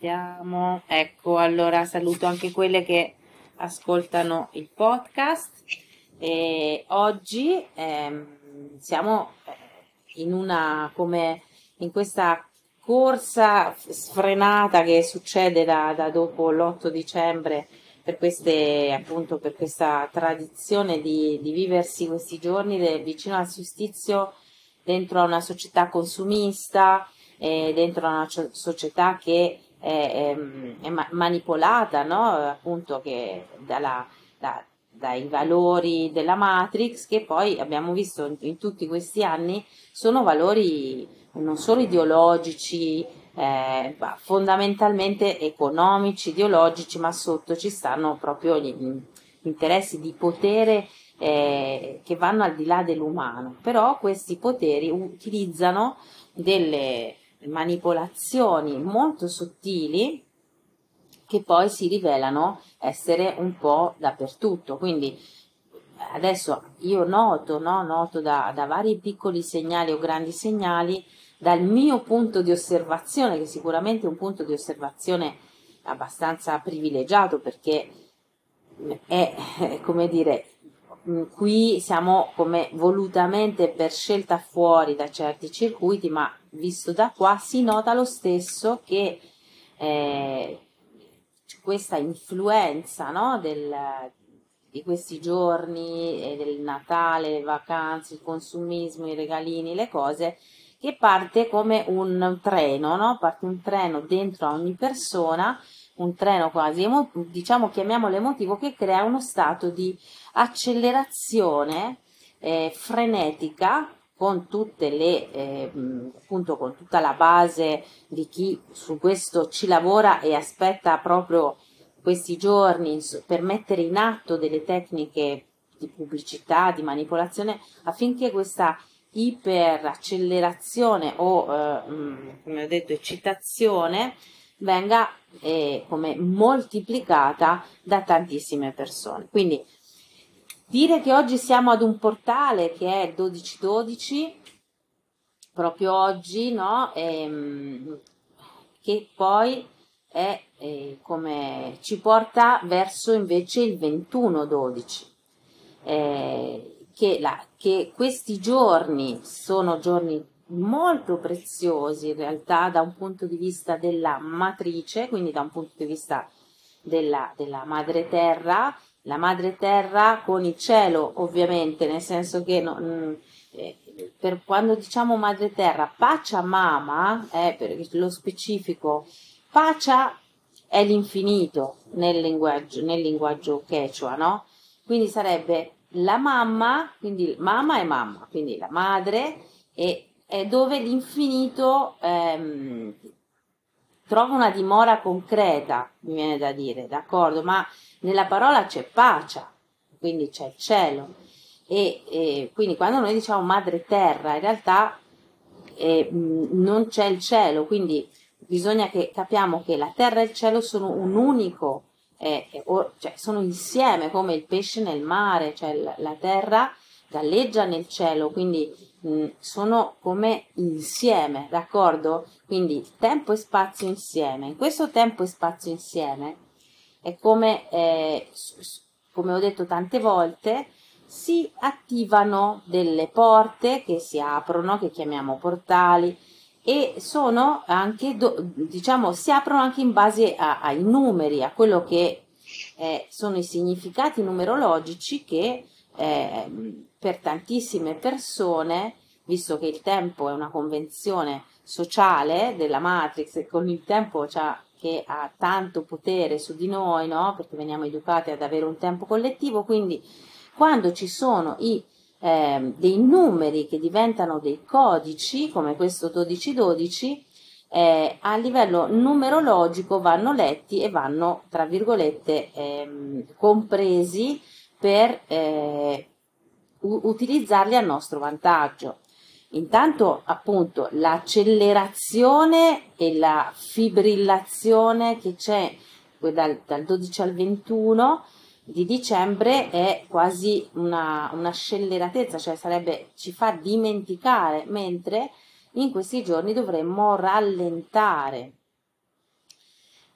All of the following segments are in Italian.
Vediamo, ecco, allora saluto anche quelle che ascoltano il podcast. E oggi ehm, siamo eh, in una come in questa corsa sfrenata che succede da, da dopo l'8 dicembre per queste appunto per questa tradizione di, di viversi questi giorni de, vicino al solstizio dentro a una società consumista, eh, dentro a una società che è, è, è manipolata, no? appunto che dalla, da, dai valori della Matrix che poi abbiamo visto in, in, tutti questi anni sono valori non solo ideologici, eh, fondamentalmente economici, ideologici, ma sotto ci stanno proprio gli, gli interessi di potere eh, che vanno al di là dell'umano. Però questi poteri utilizzano delle manipolazioni molto sottili che poi si rivelano essere un po' dappertutto. Quindi adesso io noto, no? noto da, da, vari piccoli segnali o grandi segnali, dal mio punto di osservazione, che sicuramente è un punto di osservazione abbastanza privilegiato perché è, come dire, qui siamo come volutamente per scelta fuori da certi circuiti, ma visto da qua si nota lo stesso che eh, questa influenza no, del, di questi giorni, del Natale, le vacanze, il consumismo, i regalini, le cose, che parte come un treno, no? parte un treno dentro a ogni persona, un treno quasi, diciamo chiamiamolo emotivo, che crea uno stato di accelerazione eh, frenetica con le, eh, appunto con tutta la base di chi su questo ci lavora e aspetta proprio questi giorni per mettere in atto delle tecniche di pubblicità, di manipolazione affinché questa iperaccelerazione o eh, come ho detto eccitazione venga eh, come moltiplicata da tantissime persone. Quindi Dire che oggi siamo ad un portale che è il 1212, proprio oggi, no? Ehm, che poi è eh, come ci porta verso invece il 2112. Eh, che, che questi giorni sono giorni molto preziosi in realtà da un punto di vista della matrice, quindi da un punto di vista della, della madre terra, la madre terra con il cielo, ovviamente, nel senso che no, mm, eh, per quando diciamo madre terra, pacia mama, eh, per lo specifico, pacia è l'infinito nel linguaggio, nel linguaggio quechua, no? Quindi sarebbe la mamma, quindi mamma è mamma, quindi la madre, e è dove l'infinito ehm, trova una dimora concreta, mi viene da dire, d'accordo? Ma nella parola c'è pace, quindi c'è il cielo. E, e, quindi quando noi diciamo madre terra, in realtà eh, non c'è il cielo, quindi bisogna che capiamo che la terra e il cielo sono un unico, eh, o, cioè sono insieme come il pesce nel mare, cioè la, la terra galleggia nel cielo, quindi mh, sono come insieme, d'accordo? Quindi tempo e spazio insieme. In questo tempo e spazio insieme è come, eh, come ho detto tante volte, si attivano delle porte che si aprono, che chiamiamo portali, e sono anche, diciamo, si aprono anche in base a, ai numeri, a quello che eh, sono i significati numerologici che eh, per tantissime persone, visto che il tempo è una convenzione sociale della Matrix e con il tempo che ha tanto potere su di noi, no? perché veniamo educati ad avere un tempo collettivo, quindi quando ci sono i, eh, dei numeri che diventano dei codici, come questo 1212, eh, a livello numerologico vanno letti e vanno, tra virgolette, ehm, compresi per eh, utilizzarli a nostro vantaggio. Intanto appunto l'accelerazione e la fibrillazione che c'è dal, dal 12 al 21 di dicembre è quasi una, una scelleratezza, cioè sarebbe, ci fa dimenticare, mentre in questi giorni dovremmo rallentare.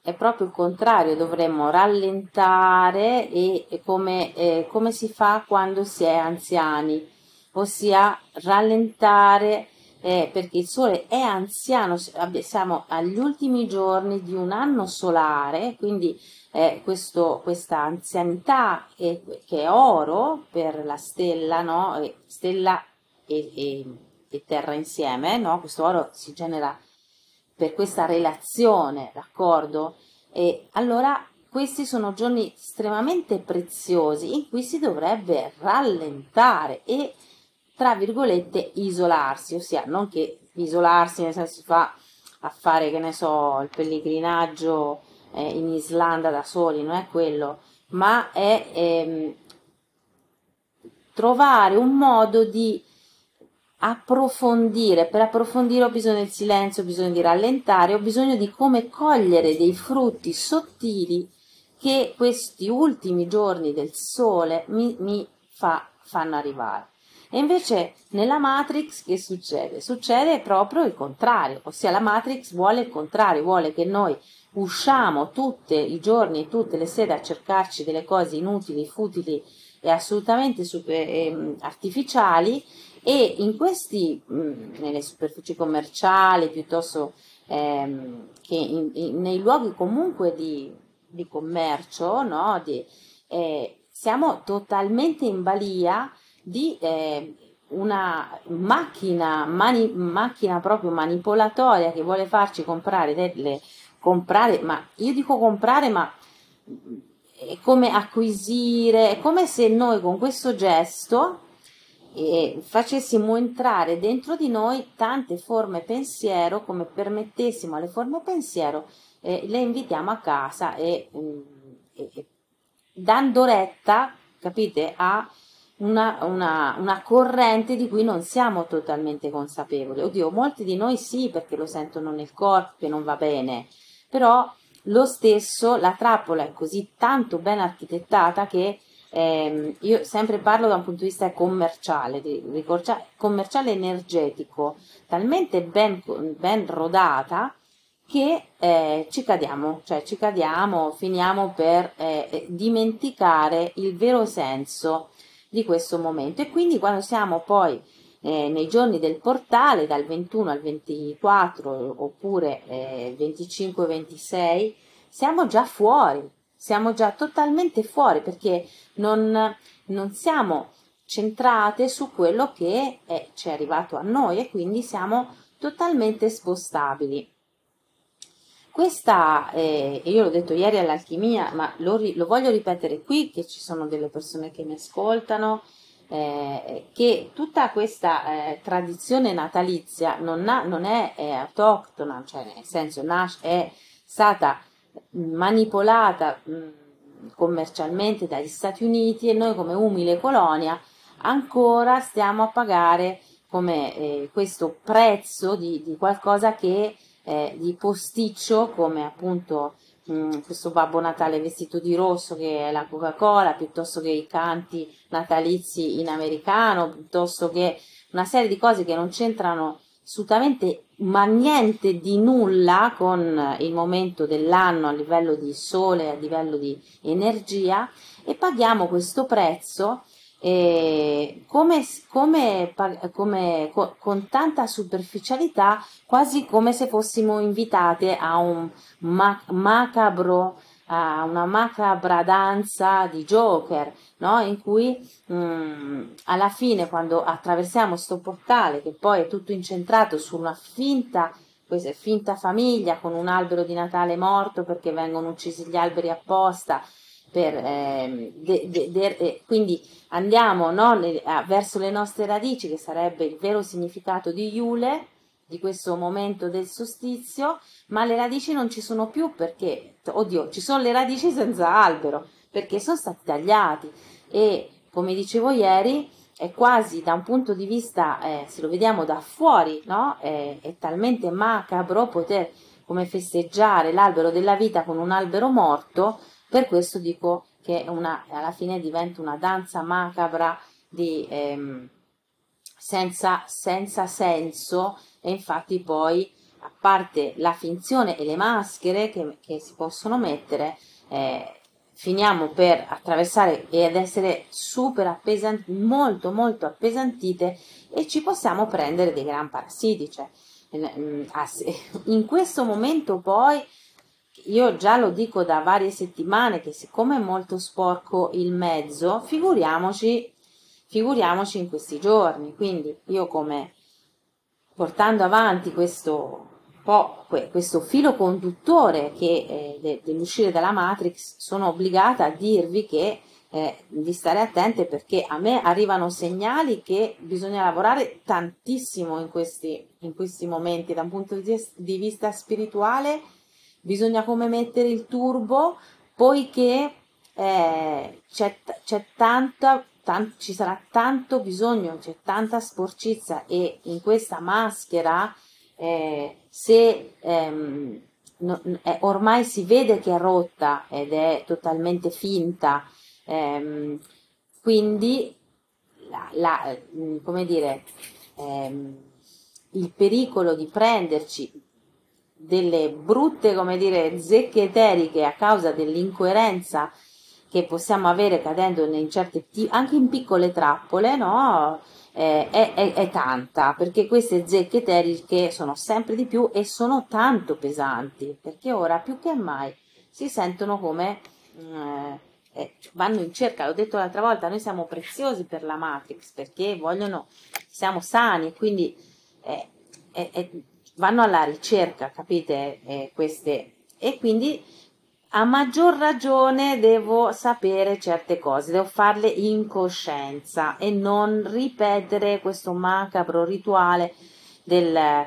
È proprio il contrario, dovremmo rallentare e, e come, eh, come si fa quando si è anziani, ossia rallentare eh, perché il Sole è anziano, siamo agli ultimi giorni di un anno solare, quindi eh, questo, questa anzianità è, che è oro per la stella, no? stella e, e, e terra insieme, no? questo oro si genera per questa relazione, d'accordo? E allora questi sono giorni estremamente preziosi in cui si dovrebbe rallentare e tra virgolette isolarsi, ossia non che isolarsi nel senso si fa a fare che ne so il pellegrinaggio eh, in Islanda da soli, non è quello, ma è ehm, trovare un modo di approfondire, per approfondire ho bisogno del silenzio, ho bisogno di rallentare, ho bisogno di come cogliere dei frutti sottili che questi ultimi giorni del sole mi, mi fa, fanno arrivare. E invece nella Matrix che succede? Succede proprio il contrario, ossia la Matrix vuole il contrario, vuole che noi usciamo tutti i giorni e tutte le sere a cercarci delle cose inutili, futili e assolutamente super, eh, artificiali e in questi, mh, mm, nelle superfici commerciali piuttosto ehm, che in, in, nei luoghi comunque di, di commercio, no? di, eh, siamo totalmente in balia di eh, una macchina, mani, macchina proprio manipolatoria che vuole farci comprare delle comprare, ma io dico comprare, ma è come acquisire, è come se noi con questo gesto eh, facessimo entrare dentro di noi tante forme pensiero, come permettessimo alle forme pensiero, eh, le invitiamo a casa e, mm, e, e dando retta, capite, a una, una, una, corrente di cui non siamo totalmente consapevoli. Oddio, molti di noi sì, perché lo sentono nel corpo che non va bene, però lo stesso la trappola è così tanto ben architettata che ehm, io sempre parlo da un punto di vista commerciale, di, di commerciale energetico, talmente ben, ben rodata che eh, ci cadiamo, cioè ci cadiamo, finiamo per eh, dimenticare il vero senso di questo momento. E quindi quando siamo poi eh, nei giorni del portale dal 21 al 24 oppure eh, 25-26 siamo già fuori, siamo già totalmente fuori perché non, non siamo centrate su quello che è, ci è arrivato a noi e quindi siamo totalmente spostabili. Questa, eh, io l'ho detto ieri all'alchimia, ma lo, lo, voglio ripetere qui, che ci sono delle persone che mi ascoltano, eh, che tutta questa eh, tradizione natalizia non, ha, non è, è, autoctona, cioè nel senso nasce, è stata manipolata mh, commercialmente dagli Stati Uniti e noi come umile colonia ancora stiamo a pagare come eh, questo prezzo di, di qualcosa che eh, di posticcio come appunto mh, mm, questo Babbo Natale vestito di rosso che è la Coca-Cola, piuttosto che i canti natalizi in americano, piuttosto che una serie di cose che non c'entrano assolutamente ma niente di nulla con il momento dell'anno a livello di sole, a livello di energia e paghiamo questo prezzo eh, come, come, come, con tanta superficialità, quasi come se fossimo invitate a un macabro, a una macabra danza di Joker, no? in cui mh, mm, alla fine, quando attraversiamo questo portale, che poi è tutto incentrato su una finta questa finta famiglia con un albero di Natale morto perché vengono uccisi gli alberi apposta per, eh, de, de, de, quindi andiamo no, a, verso le nostre radici, che sarebbe il vero significato di Iule, di questo momento del solstizio, ma le radici non ci sono più perché, oddio, ci sono le radici senza albero, perché sono stati tagliati e, come dicevo ieri, è quasi da un punto di vista, eh, se lo vediamo da fuori, no? è, è talmente macabro poter come festeggiare l'albero della vita con un albero morto, per questo dico che una, alla fine diventa una danza macabra di, ehm, senza, senza senso e infatti poi a parte la finzione e le maschere che, che si possono mettere, eh, finiamo per attraversare ed essere super appesantite, molto molto appesantite e ci possiamo prendere dei gran parassiti. Cioè, in questo momento poi io già lo dico da varie settimane che siccome è molto sporco il mezzo, figuriamoci, figuriamoci in questi giorni. Quindi io come portando avanti questo, po', questo filo conduttore che, eh, de, dell'uscire dalla Matrix, sono obbligata a dirvi che eh, di stare attente perché a me arrivano segnali che bisogna lavorare tantissimo in questi, in questi momenti. Da un punto di vista spirituale bisogna come mettere il turbo poiché eh, c'è, c'è tanta, tan, ci sarà tanto bisogno, c'è tanta sporcizia e in questa maschera eh, se ehm, no, eh, ormai si vede che è rotta ed è totalmente finta, ehm, quindi la, la, come dire, ehm, il pericolo di prenderci delle brutte, come dire, zecche eteriche a causa dell'incoerenza che possiamo avere cadendo in certe, anche in piccole trappole, no? Eh, è, è, è, tanta, perché queste zecche eteriche sono sempre di più e sono tanto pesanti, perché ora più che mai si sentono come eh, eh, vanno in cerca, l'ho detto l'altra volta, noi siamo preziosi per la Matrix, perché vogliono, siamo sani, quindi eh, vanno alla ricerca, capite? Eh, queste. E quindi a maggior ragione devo sapere certe cose, devo farle in coscienza e non ripetere questo macabro rituale del,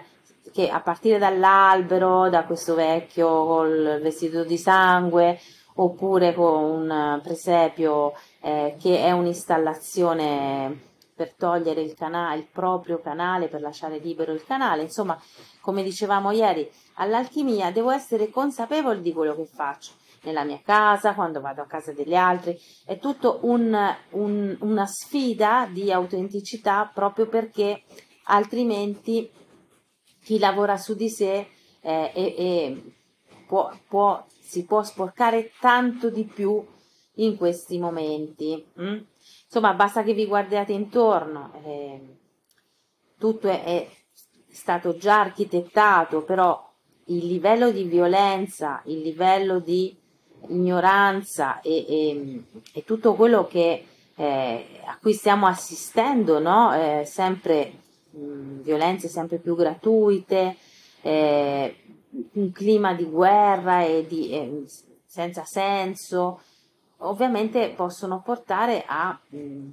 che a partire dall'albero, da questo vecchio col vestito di sangue, oppure con un presepio eh, che è un'installazione per togliere il, canale, il proprio canale, per lasciare libero il canale. Insomma, come dicevamo ieri, all'alchimia devo essere consapevole di quello che faccio nella mia casa, quando vado a casa degli altri, è tutto un, un, una sfida di autenticità proprio perché altrimenti chi lavora su di sé eh, e, e può, può, si può sporcare tanto di più in questi momenti. Mm? Insomma, basta che vi guardiate intorno, eh, tutto è, è stato già architettato, però il livello di violenza, il livello di ignoranza e, e, e tutto quello che, eh, a cui stiamo assistendo, no? eh, sempre mh, violenze sempre più gratuite, eh, un clima di guerra e di, eh, senza senso, ovviamente possono portare a, mh,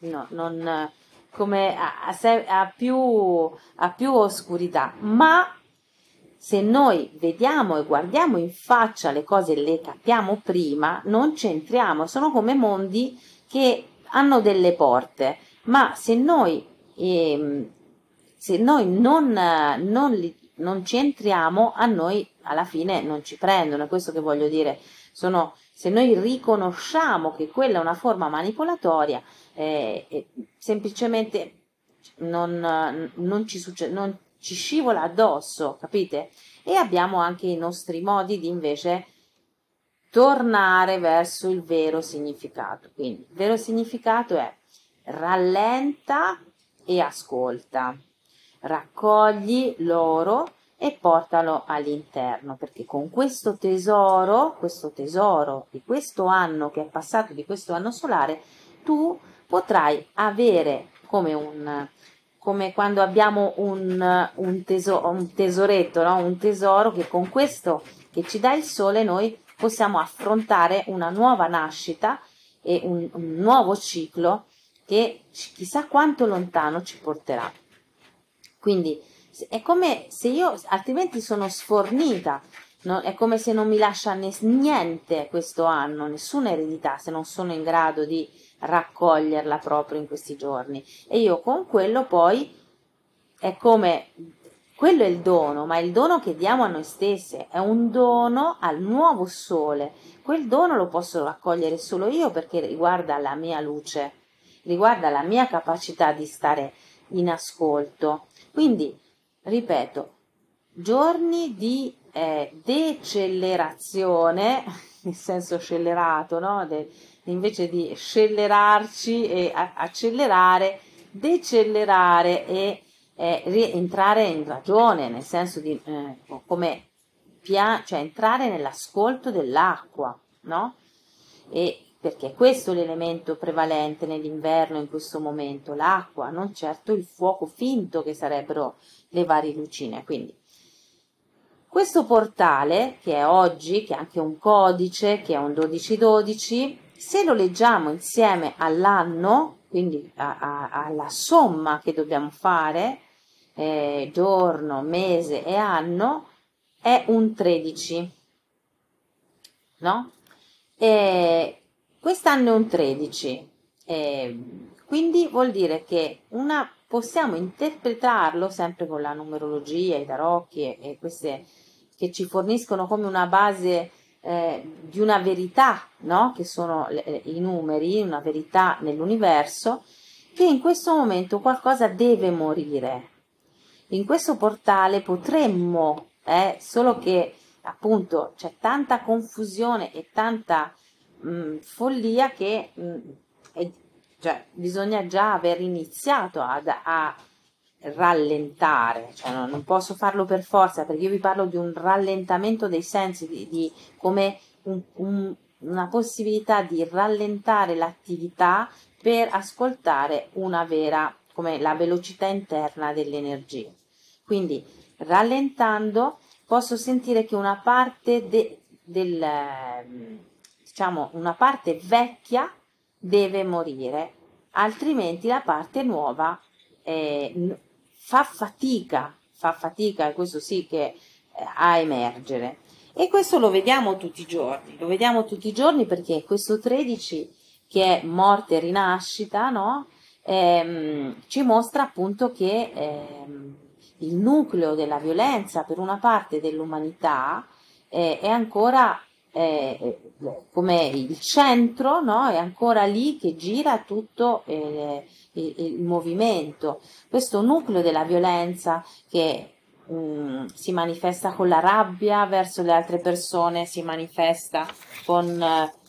no, non, come a, a, a, più, a più oscurità, ma se noi vediamo e guardiamo in faccia le cose e le capiamo prima, non c'entriamo, sono come mondi che hanno delle porte, ma se noi, eh, se noi non, non, li, non ci entriamo, a noi alla fine non ci prendono, è questo che voglio dire. Sono, se noi riconosciamo che quella è una forma manipolatoria, eh, semplicemente non, non, ci succede, non ci scivola addosso, capite? E abbiamo anche i nostri modi di invece tornare verso il vero significato. Quindi il vero significato è rallenta e ascolta, raccogli l'oro e portalo all'interno, perché con questo tesoro, questo tesoro di questo anno che è passato, di questo anno solare, tu potrai avere come un come quando abbiamo un, un, teso, un tesoretto, no? un tesoro che con questo che ci dà il sole noi possiamo affrontare una nuova nascita e un, un nuovo ciclo che chissà quanto lontano ci porterà. Quindi è come se io altrimenti sono sfornita, no? è come se non mi lascia niente questo anno, nessuna eredità, se non sono in grado di raccoglierla proprio in questi giorni. E io con quello poi è come quello è il dono, ma il dono che diamo a noi stesse è un dono al nuovo sole. Quel dono lo posso raccogliere solo io perché riguarda la mia luce, riguarda la mia capacità di stare in ascolto. Quindi, ripeto, giorni di eh, decelerazione, nel senso scellerato, no? De, invece di scellerarci e accelerare, decelerare e eh, rientrare in ragione, nel senso di eh, come pia- cioè entrare nell'ascolto dell'acqua, no? E perché questo è l'elemento prevalente nell'inverno in questo momento, l'acqua, non certo il fuoco finto che sarebbero le varie lucine. Quindi questo portale, che è oggi, che è anche un codice, che è un 1212, se lo leggiamo insieme all'anno, quindi a, a, alla somma che dobbiamo fare, eh, giorno, mese e anno, è un 13. No? E Quest'anno è un 13, eh, quindi vuol dire che una, possiamo interpretarlo sempre con la numerologia, i tarocchi e, e queste che ci forniscono come una base eh, di una verità, no? che sono le, i numeri, una verità nell'universo, che in questo momento qualcosa deve morire. In questo portale potremmo, eh, solo che appunto c'è tanta confusione e tanta mh, mm, follia che mh, mm, è, cioè, bisogna già aver iniziato ad, a rallentare, cioè no, non posso farlo per forza perché io vi parlo di un rallentamento dei sensi, di, di come un, un, una possibilità di rallentare l'attività per ascoltare una vera, come la velocità interna dell'energia. Quindi rallentando posso sentire che una parte de, del diciamo, una parte vecchia deve morire, altrimenti la parte nuova eh, fa fatica, fa fatica, e questo sì che eh, a emergere. E questo lo vediamo tutti i giorni, lo vediamo tutti i giorni perché questo 13 che è morte e rinascita, no? ehm, ci mostra appunto che ehm, il nucleo della violenza per una parte dell'umanità eh, è ancora eh, come il centro, no? è ancora lì che gira tutto eh, il, il, movimento. Questo nucleo della violenza che mh, mm, si manifesta con la rabbia verso le altre persone, si manifesta con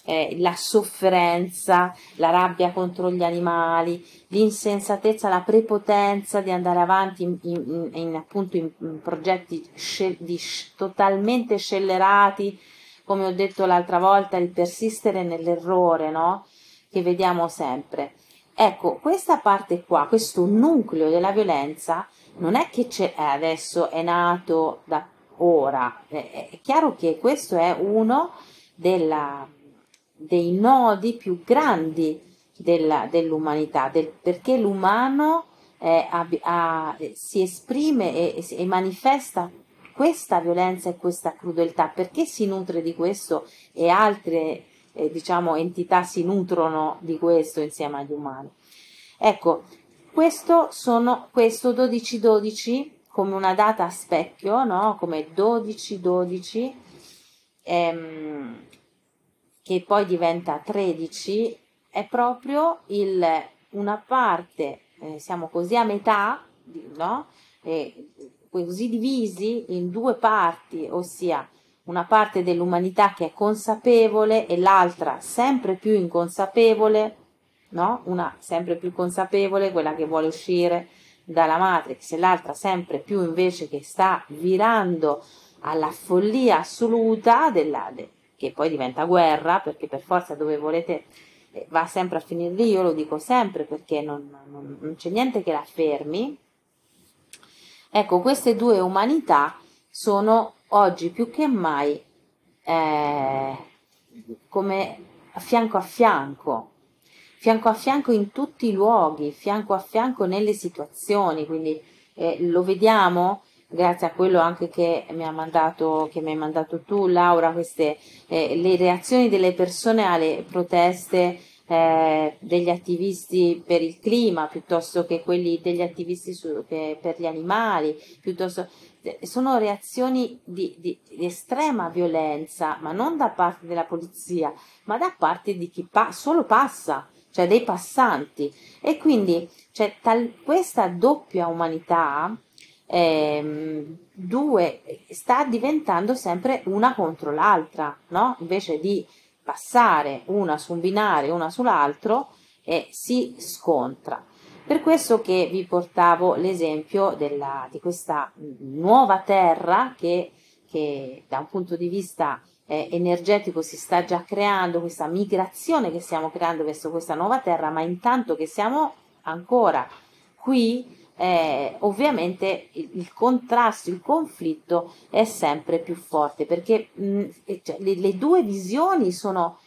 eh, la sofferenza, la rabbia contro gli animali, l'insensatezza, la prepotenza di andare avanti in, in, in appunto in, progetti scel- di, totalmente scellerati come ho detto l'altra volta, il persistere nell'errore, no? Che vediamo sempre. Ecco, questa parte qua, questo nucleo della violenza, non è che c'è, adesso è nato da ora, è, chiaro che questo è uno della, dei nodi più grandi della, dell'umanità, del, perché l'umano eh, ha, ha, si esprime e, e manifesta questa violenza e questa crudeltà, perché si nutre di questo e altre eh, diciamo, entità si nutrono di questo insieme agli umani. Ecco, questo sono questo 12-12 come una data a specchio, no? come 12-12, ehm, che poi diventa 13, è proprio il, una parte, eh, siamo così a metà, no? Eh, così divisi in due parti, ossia una parte dell'umanità che è consapevole e l'altra sempre più inconsapevole, no? Una sempre più consapevole, quella che vuole uscire dalla Matrix, e l'altra sempre più invece che sta virando alla follia assoluta della, de, che poi diventa guerra, perché per forza dove volete eh, va sempre a finire lì, io lo dico sempre perché non, non, non c'è niente che la fermi, Ecco, queste due umanità sono oggi più che mai eh, come fianco a fianco, fianco a fianco in tutti i luoghi, fianco a fianco nelle situazioni, quindi eh, lo vediamo grazie a quello anche che mi mandato, hai mandato tu Laura, queste, eh, le reazioni delle persone alle proteste eh, degli attivisti per il clima piuttosto che quelli degli attivisti su, che, per gli animali, piuttosto sono reazioni di, di, di, estrema violenza, ma non da parte della polizia, ma da parte di chi pa- solo passa, cioè dei passanti. E quindi c'è tal- questa doppia umanità ehm, due sta diventando sempre una contro l'altra, no? Invece di passare una su un binario, una sull'altro, eh, si scontra. Per questo che vi portavo l'esempio della, di questa nuova terra che, che da un punto di vista eh, energetico si sta già creando, questa migrazione che stiamo creando verso questa nuova terra, ma intanto che siamo ancora qui, eh, ovviamente il, il, contrasto, il conflitto è sempre più forte perché mh, cioè, le, le, due visioni sono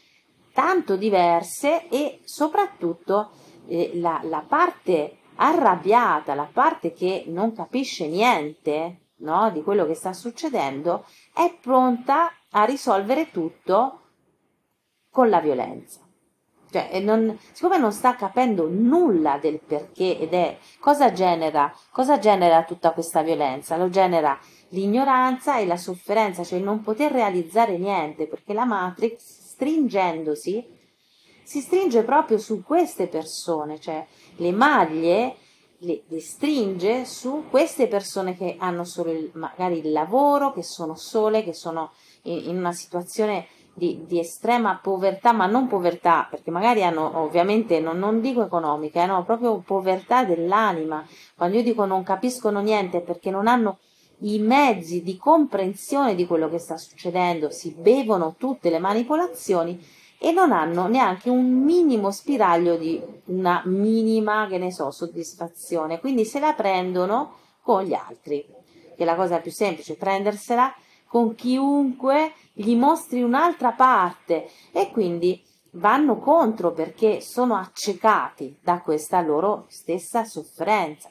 tanto diverse e soprattutto eh, la, la, parte arrabbiata, la parte che non capisce niente no, di quello che sta succedendo, è pronta a risolvere tutto con la violenza. Cioè, non, siccome non sta capendo nulla del perché ed è cosa genera, cosa genera tutta questa violenza? Lo genera l'ignoranza e la sofferenza, cioè il non poter realizzare niente, perché la Matrix, stringendosi, si stringe proprio su queste persone, cioè le maglie le, le stringe su queste persone che hanno solo il, magari il lavoro, che sono sole, che sono in, in una situazione di, di, estrema povertà, ma non povertà, perché magari hanno ovviamente, non, non dico economica, eh, proprio povertà dell'anima. Quando io dico non capiscono niente perché non hanno i mezzi di comprensione di quello che sta succedendo, si bevono tutte le manipolazioni e non hanno neanche un minimo spiraglio di una minima, che ne so, soddisfazione. Quindi se la prendono con gli altri, che è la cosa più semplice, prendersela con chiunque gli mostri un'altra parte e quindi vanno contro perché sono accecati da questa loro stessa sofferenza.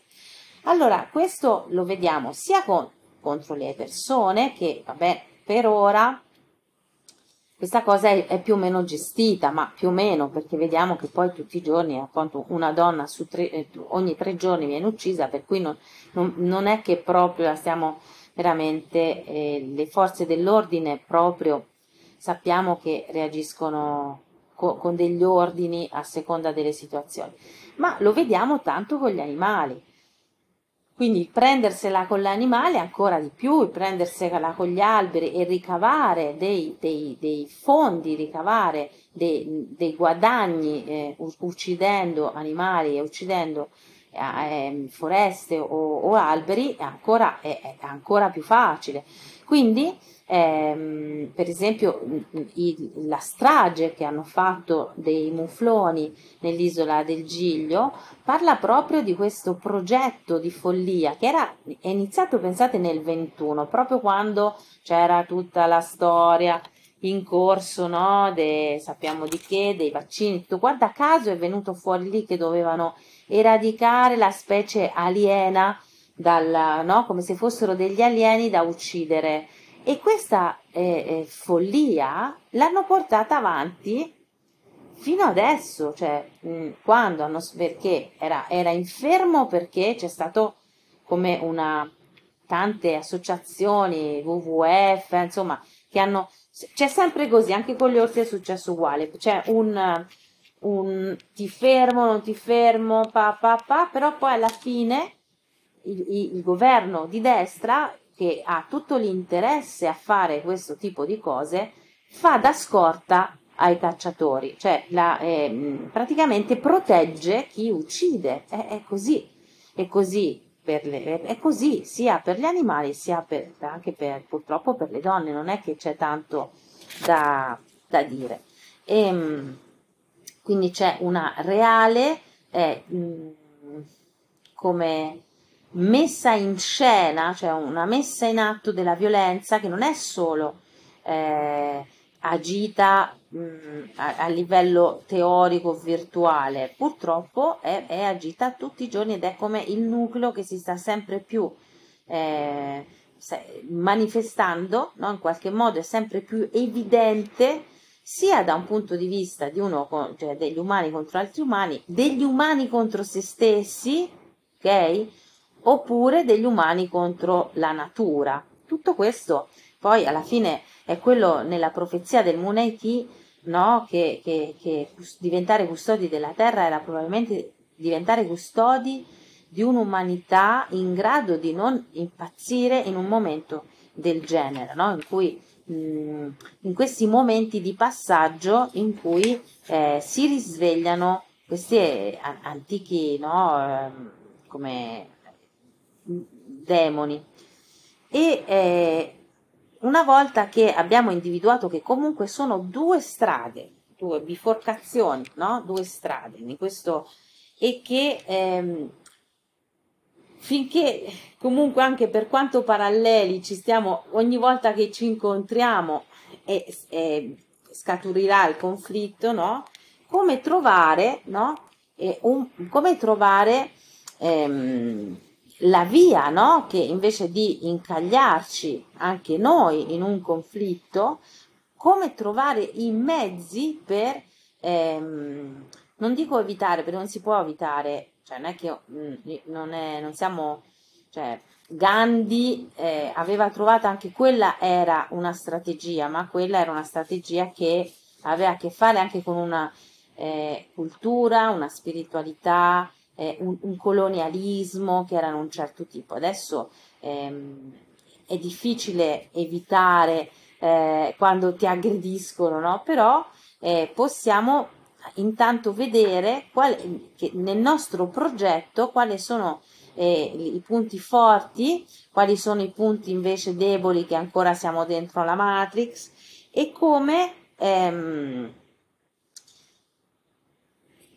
Allora, questo lo vediamo sia con, contro le persone che, vabbè, per ora questa cosa è, è, più o meno gestita, ma più o meno perché vediamo che poi tutti i giorni appunto una donna tre, eh, ogni tre giorni viene uccisa, per cui non, non, non è che proprio stiamo veramente eh, le forze dell'ordine proprio sappiamo che reagiscono co- con degli ordini a seconda delle situazioni, ma lo vediamo tanto con gli animali. Quindi prendersela con l'animale ancora di più, prendersela con gli alberi e ricavare dei, dei, dei fondi, ricavare dei, dei guadagni eh, uccidendo animali e uccidendo eh, foreste o, o, alberi ancora, è, è ancora più facile. Quindi ehm, per esempio i, la strage che hanno fatto dei mufloni nell'isola del Giglio parla proprio di questo progetto di follia che era è iniziato pensate nel 21 proprio quando c'era tutta la storia in corso no, de, sappiamo di che dei vaccini tutto guarda caso è venuto fuori lì che dovevano eradicare la specie aliena dal, no, come se fossero degli alieni da uccidere. E questa eh, eh, follia l'hanno portata avanti fino adesso, cioè mh, mm, quando hanno, perché era, era infermo perché c'è stato come una tante associazioni, WWF, insomma, che hanno c'è sempre così, anche con gli orsi è successo uguale, c'è un, un ti fermo, non ti fermo, pa, pa, pa, però poi alla fine il, il, il governo di destra che ha tutto l'interesse a fare questo tipo di cose, fa da scorta ai cacciatori, cioè la, eh, praticamente protegge chi uccide, è, è così, è così, le, è così sia per gli animali sia per, anche per, purtroppo per le donne, non è che c'è tanto da, da dire. E, ehm, quindi c'è una reale, eh, come messa in scena, cioè una messa in atto della violenza che non è solo eh, agita mh, a, a, livello teorico virtuale, purtroppo è, è, agita tutti i giorni ed è come il nucleo che si sta sempre più eh, manifestando, no? in qualche modo è sempre più evidente sia da un punto di vista di uno, cioè degli umani contro altri umani, degli umani contro se stessi, ok? oppure degli umani contro la natura. Tutto questo poi alla fine è quello nella profezia del Muneti, no? che, che, che diventare custodi della terra era probabilmente diventare custodi di un'umanità in grado di non impazzire in un momento del genere, no? in cui mh, in questi momenti di passaggio in cui eh, si risvegliano questi eh, antichi no, eh, come demoni. E eh, una volta che abbiamo individuato che comunque sono due strade, due biforcazioni, no? due strade questo, e che ehm, finché comunque anche per quanto paralleli ci stiamo, ogni volta che ci incontriamo e, e scaturirà il conflitto, no? Come trovare, no? Un, come trovare ehm, la via, no? Che invece di incagliarci anche noi in un conflitto, come trovare i mezzi per, ehm, non dico evitare, perché non si può evitare, cioè non è che mm, non, è, non siamo, cioè Gandhi eh, aveva trovato anche quella era una strategia, ma quella era una strategia che aveva a che fare anche con una eh, cultura, una spiritualità, eh, un, un, colonialismo che erano un certo tipo. Adesso ehm, è difficile evitare eh, quando ti aggrediscono, no? però eh, possiamo intanto vedere qual, nel nostro progetto quali sono eh, i punti forti, quali sono i punti invece deboli che ancora siamo dentro la matrix e come ehm,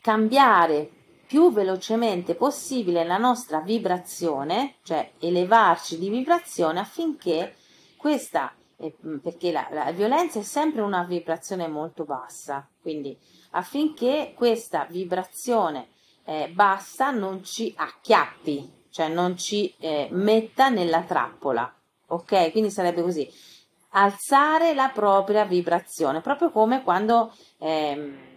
cambiare più velocemente possibile la nostra vibrazione, cioè elevarci di vibrazione affinché questa, eh, perché la, la violenza è sempre una vibrazione molto bassa, quindi affinché questa vibrazione eh, bassa non ci acchiappi, cioè non ci eh, metta nella trappola, ok? Quindi sarebbe così, alzare la propria vibrazione, proprio come quando... Ehm,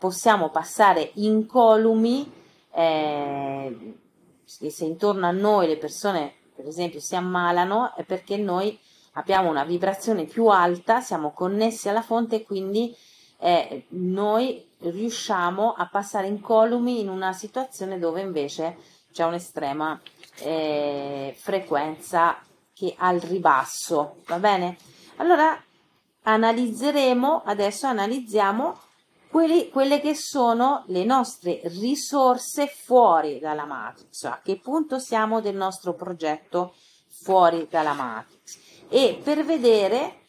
possiamo passare incolumi eh, se intorno a noi le persone per esempio si ammalano è perché noi abbiamo una vibrazione più alta, siamo connessi alla fonte e quindi eh, noi riusciamo a passare incolumi in una situazione dove invece c'è un'estrema eh, frequenza che al ribasso, va bene? Allora analizzeremo, adesso analizziamo quelli, quelle che sono le nostre risorse fuori dalla matrix, a che punto siamo del nostro progetto fuori dalla matrix e per vedere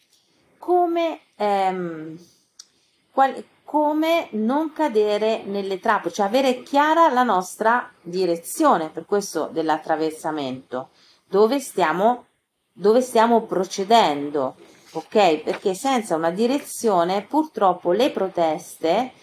come, ehm, qual, come non cadere nelle trappole, cioè avere chiara la nostra direzione, per questo dell'attraversamento, dove stiamo, dove stiamo procedendo ok? Perché senza una direzione purtroppo le proteste,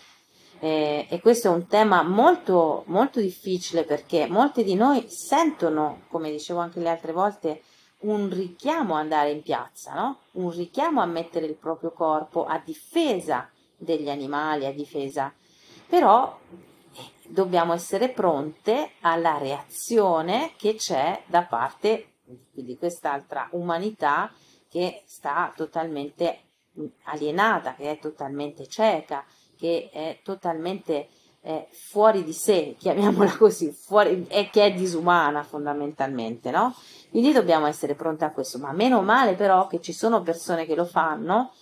eh, e questo è un tema molto, molto difficile perché molti di noi sentono, come dicevo anche le altre volte, un richiamo ad andare in piazza, no? un richiamo a mettere il proprio corpo a difesa degli animali, a difesa, però eh, dobbiamo essere pronte alla reazione che c'è da parte di quest'altra umanità che sta totalmente alienata, che è totalmente cieca, che è totalmente eh, fuori di sé, chiamiamola così, fuori, e che è disumana fondamentalmente, no? Quindi dobbiamo essere pronti a questo, ma meno male però che ci sono persone che lo fanno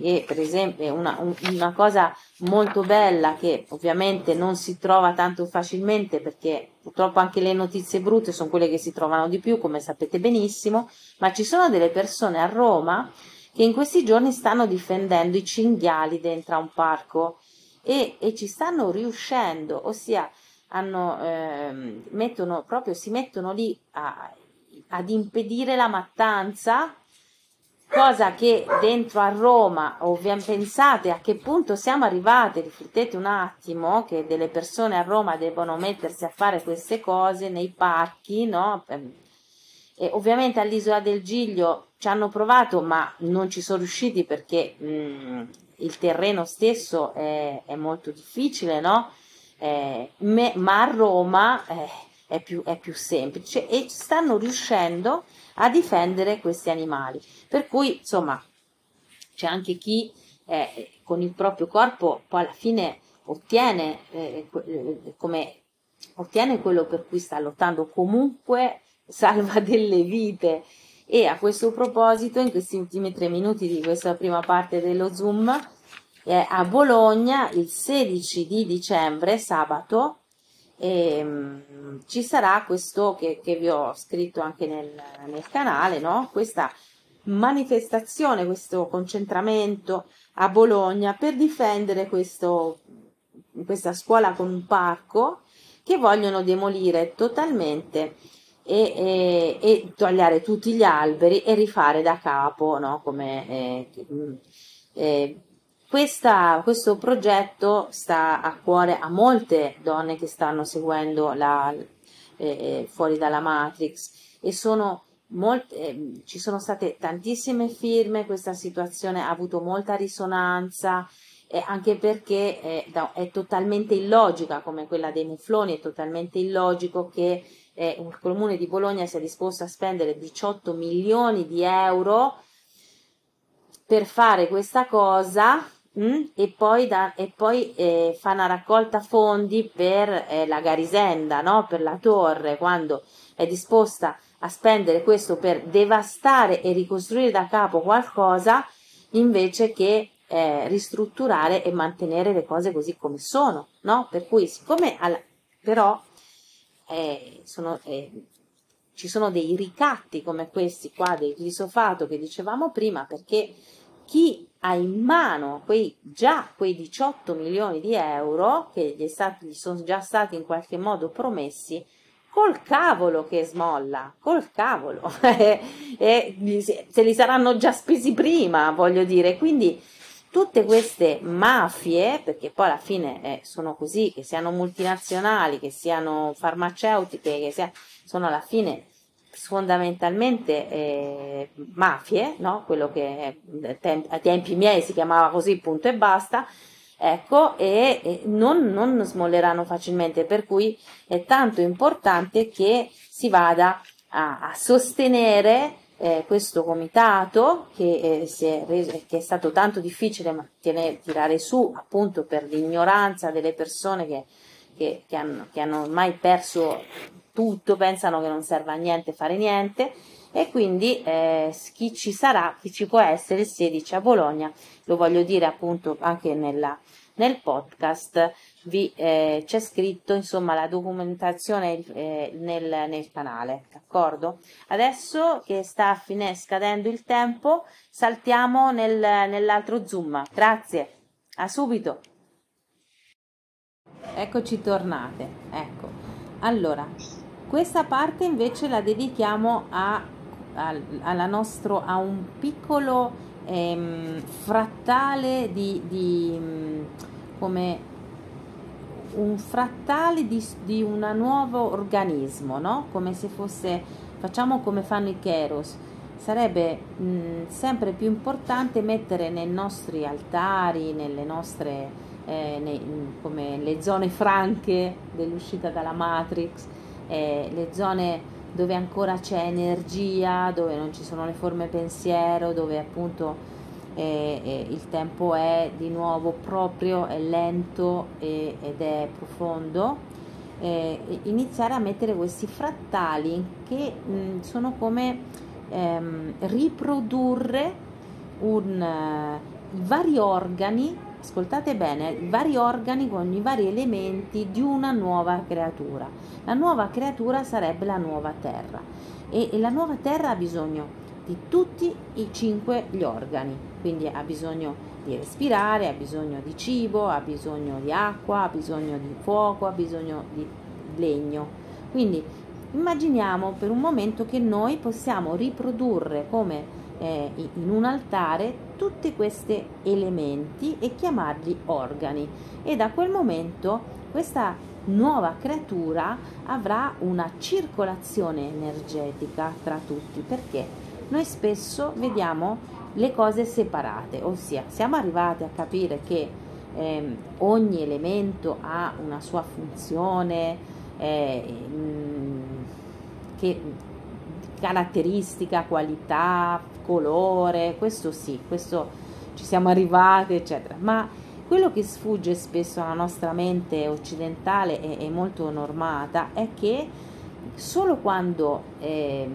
e per esempio una, una, cosa molto bella che ovviamente non si trova tanto facilmente perché purtroppo anche le notizie brutte sono quelle che si trovano di più come sapete benissimo ma ci sono delle persone a Roma che in questi giorni stanno difendendo i cinghiali dentro a un parco e, e ci stanno riuscendo ossia hanno, eh, mettono, proprio si mettono lì a, ad impedire la mattanza cosa che dentro a Roma, ovviamente pensate a che punto siamo arrivati, riflettete un attimo che delle persone a Roma devono mettersi a fare queste cose nei parchi, no? E ovviamente all'isola del Giglio ci hanno provato, ma non ci sono riusciti perché mh, il terreno stesso è, è molto difficile, no? Eh, me, ma a Roma eh, è, più, è più semplice e stanno riuscendo difendere questi animali. Per cui, insomma, c'è anche chi eh, con il proprio corpo poi alla fine ottiene eh, eh come ottiene quello per cui sta lottando, comunque salva delle vite. E a questo proposito, in questi ultimi tre minuti di questa prima parte dello Zoom, eh, a Bologna il 16 di dicembre, sabato, ehm, ci sarà questo che, che, vi ho scritto anche nel, nel canale, no? questa manifestazione, questo concentramento a Bologna per difendere questo, questa scuola con un parco che vogliono demolire totalmente e, e, e togliere tutti gli alberi e rifare da capo, no? Come, eh, eh, questa, questo progetto sta a cuore a molte donne che stanno seguendo la, eh, eh fuori dalla Matrix e sono molte, eh, ci sono state tantissime firme, questa situazione ha avuto molta risonanza eh, anche perché è, è, totalmente illogica come quella dei mufloni, è totalmente illogico che eh, il comune di Bologna sia disposto a spendere 18 milioni di euro per fare questa cosa mm, e poi, da, e poi eh, fa una raccolta fondi per eh, la Garisenda, no? per la torre, quando è disposta a spendere questo per devastare e ricostruire da capo qualcosa invece che eh, ristrutturare e mantenere le cose così come sono, no? Per cui, siccome alla, però eh, sono, eh, ci sono dei ricatti come questi qua del glisofato che dicevamo prima, perché chi ha in mano quei, già quei 18 milioni di euro che gli, stati, gli sono già stati in qualche modo promessi, col cavolo che smolla, col cavolo, e se li saranno già spesi prima, voglio dire, quindi tutte queste mafie, perché poi alla fine eh, sono così, che siano multinazionali, che siano farmaceutiche, che sia, sono alla fine fondamentalmente eh, mafie, no? quello che a tempi miei si chiamava così, punto e basta, ecco, e, e non, non smolleranno facilmente, per cui è tanto importante che si vada a, a sostenere eh, questo comitato che, eh, è reso, che, è stato tanto difficile mantenere, tirare su appunto per l'ignoranza delle persone che, che, che, hanno, hanno ormai perso tutto, pensano che non serva a niente fare niente e quindi eh, chi ci sarà, chi ci può essere il 16 a Bologna, lo voglio dire appunto anche nella, nel podcast vi, eh, c'è scritto insomma la documentazione eh, nel, nel, canale, d'accordo? Adesso che sta fine, scadendo il tempo, saltiamo nel, nell'altro zoom. Grazie, a subito. Eccoci tornate. Ecco, allora, questa parte invece la dedichiamo a, a, nostro, a un piccolo ehm, frattale di, di come un frattale di, di un nuovo organismo, no? come se fosse, facciamo come fanno i Keros, sarebbe mh, sempre più importante mettere nei nostri altari, nelle nostre, eh, nei, come le zone franche dell'uscita dalla Matrix, eh, le zone dove ancora c'è energia, dove non ci sono le forme pensiero, dove appunto e, e il tempo è di nuovo proprio, è lento e, ed è profondo, eh, iniziare a mettere questi frattali che mh, sono come ehm, riprodurre un, uh, i vari organi, ascoltate bene, vari organi con i vari elementi di una nuova creatura. La nuova creatura sarebbe la nuova terra e, e la nuova terra ha bisogno di tutti i cinque gli organi, quindi ha bisogno di respirare, ha bisogno di cibo, ha bisogno di acqua, ha bisogno di fuoco, ha bisogno di legno. Quindi immaginiamo per un momento che noi possiamo riprodurre come eh, in un altare tutti questi elementi e chiamarli organi. E da quel momento questa nuova creatura avrà una circolazione energetica tra tutti perché noi spesso vediamo le cose separate, ossia siamo arrivati a capire che eh, ogni elemento ha una sua funzione, eh, che, caratteristica, qualità, colore, questo sì, questo ci siamo arrivati, eccetera, ma Quello che sfugge spesso alla nostra mente occidentale e, e molto normata è che solo quando eh,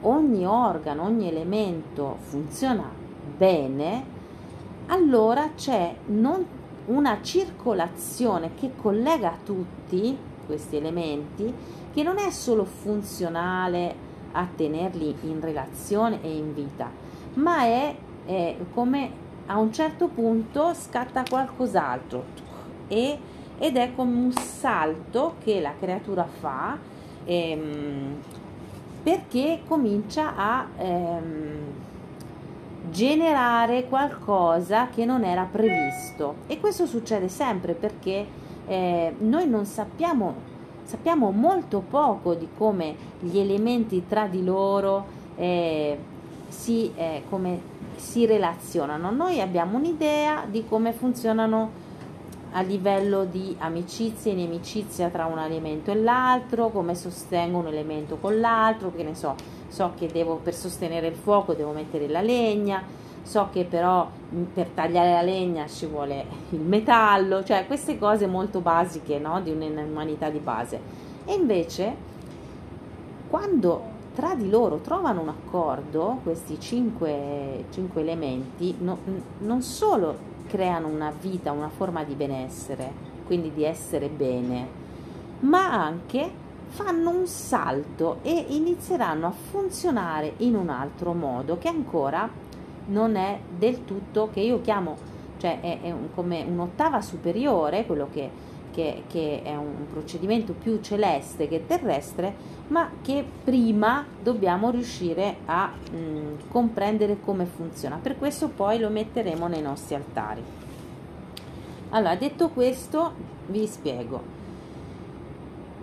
ogni organo, ogni elemento funziona bene, allora c'è una circolazione che collega tutti questi elementi, che non è solo funzionale a tenerli in relazione e in vita, ma è, è come a un certo punto scatta qualcos'altro e, ed è come un salto che la creatura fa ehm, perché comincia a ehm, generare qualcosa che non era previsto. E questo succede sempre perché eh, noi non sappiamo sappiamo molto poco di come gli elementi tra di loro eh, si, eh, si relazionano. Noi abbiamo un'idea di come funzionano a livello di amicizia e inimicizia tra un elemento e l'altro, come sostengo un elemento con l'altro, che ne so, so che devo per sostenere il fuoco devo mettere la legna, so che però per tagliare la legna ci vuole il metallo, cioè queste cose molto basiche no? di un'umanità di base. E invece quando tra di loro trovano un accordo, questi cinque, cinque elementi, no, non solo creano una vita, una forma di benessere, quindi di essere bene, ma anche fanno un salto e inizieranno a funzionare in un altro modo che ancora non è del tutto, che io chiamo, cioè è, è un, come un'ottava superiore, quello che che, che è un procedimento più celeste che terrestre, ma che prima dobbiamo riuscire a mh, mm, comprendere come funziona. Per questo poi lo metteremo nei nostri altari. Allora, detto questo, vi spiego.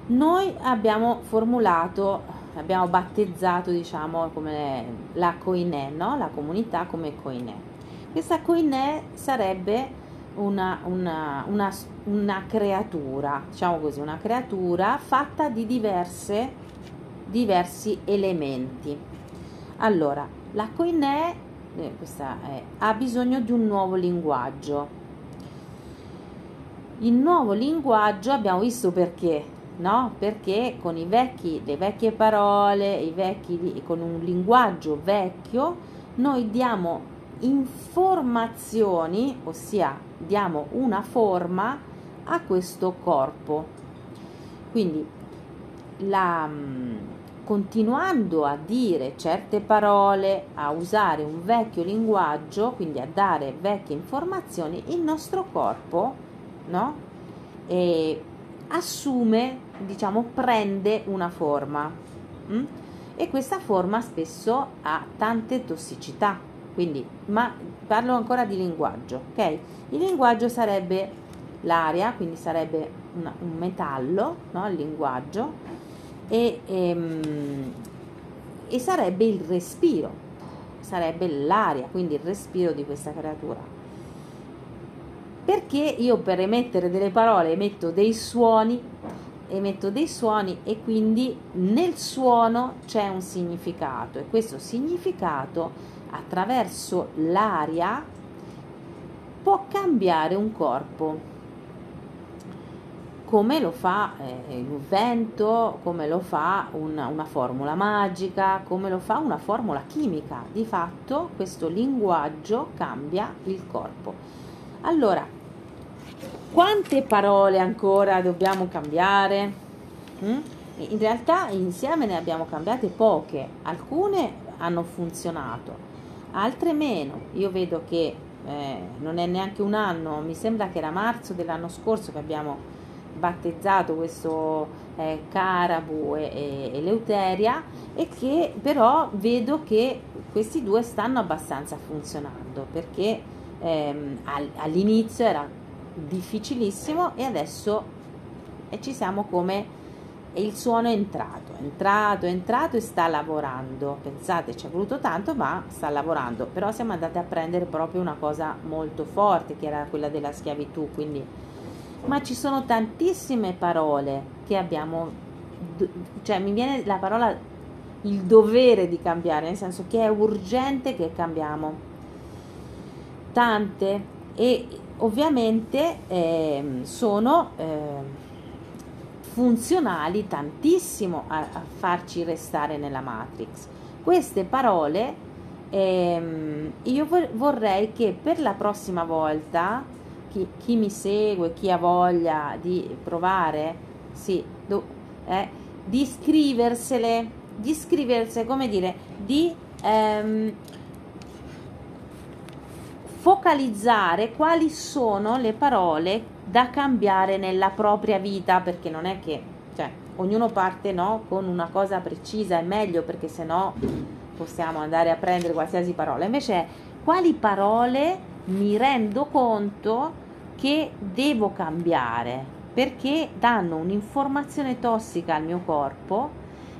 Noi abbiamo formulato, abbiamo battezzato, diciamo, come la Koine, no? la comunità come Koine. Questa Koine sarebbe una, una, una, una creatura, diciamo così, una creatura fatta di diverse, diversi elementi. Allora, la Koine eh, è, ha bisogno di un nuovo linguaggio. Il nuovo linguaggio abbiamo visto perché, no? Perché con vecchi, le vecchie parole, vecchi, con un linguaggio vecchio, noi diamo informazioni, ossia diamo una forma a questo corpo. Quindi la, mm, continuando a dire certe parole, a usare un vecchio linguaggio, quindi a dare vecchie informazioni, il nostro corpo no? Assume, diciamo, prende una forma. Hm? E questa forma spesso ha tante tossicità quindi, ma parlo ancora di linguaggio, ok? Il linguaggio sarebbe l'aria, quindi sarebbe una, un metallo, no? Il linguaggio, e, ehm, e sarebbe il respiro, sarebbe l'aria, quindi il respiro di questa creatura. Perché io per emettere delle parole emetto dei suoni, emetto dei suoni e quindi nel suono c'è un significato e questo significato attraverso l'aria può cambiare un corpo come lo fa eh, il vento, come lo fa una, una formula magica, come lo fa una formula chimica. Di fatto questo linguaggio cambia il corpo. Allora, quante parole ancora dobbiamo cambiare? Mm? In realtà insieme ne abbiamo cambiate poche, alcune hanno funzionato, altre meno. Io vedo che eh, non è neanche un anno, mi sembra che era marzo dell'anno scorso che abbiamo battezzato questo eh, Carabu e, e Leuteria e che però vedo che questi due stanno abbastanza funzionando perché ehm, all'inizio era difficilissimo e adesso e ci siamo come il suono è entrato, è entrato, è entrato e sta lavorando. Pensate, ci è voluto tanto, ma sta lavorando. Però siamo andati a prendere proprio una cosa molto forte, che era quella della schiavitù. Quindi, ma ci sono tantissime parole che abbiamo, cioè mi viene la parola il dovere di cambiare, nel senso che è urgente che cambiamo. Tante e ovviamente eh, sono eh, funzionali tantissimo a, a, farci restare nella matrix. Queste parole ehm, io vorrei che per la prossima volta chi, chi, mi segue, chi ha voglia di provare, sì, do, eh, di scriversele, di scriversele, come dire, di ehm, focalizzare quali sono le parole da cambiare nella propria vita, perché non è che, cioè, ognuno parte no, con una cosa precisa, è meglio perché se no possiamo andare a prendere qualsiasi parola. Invece, quali parole mi rendo conto che devo cambiare perché danno un'informazione tossica al mio corpo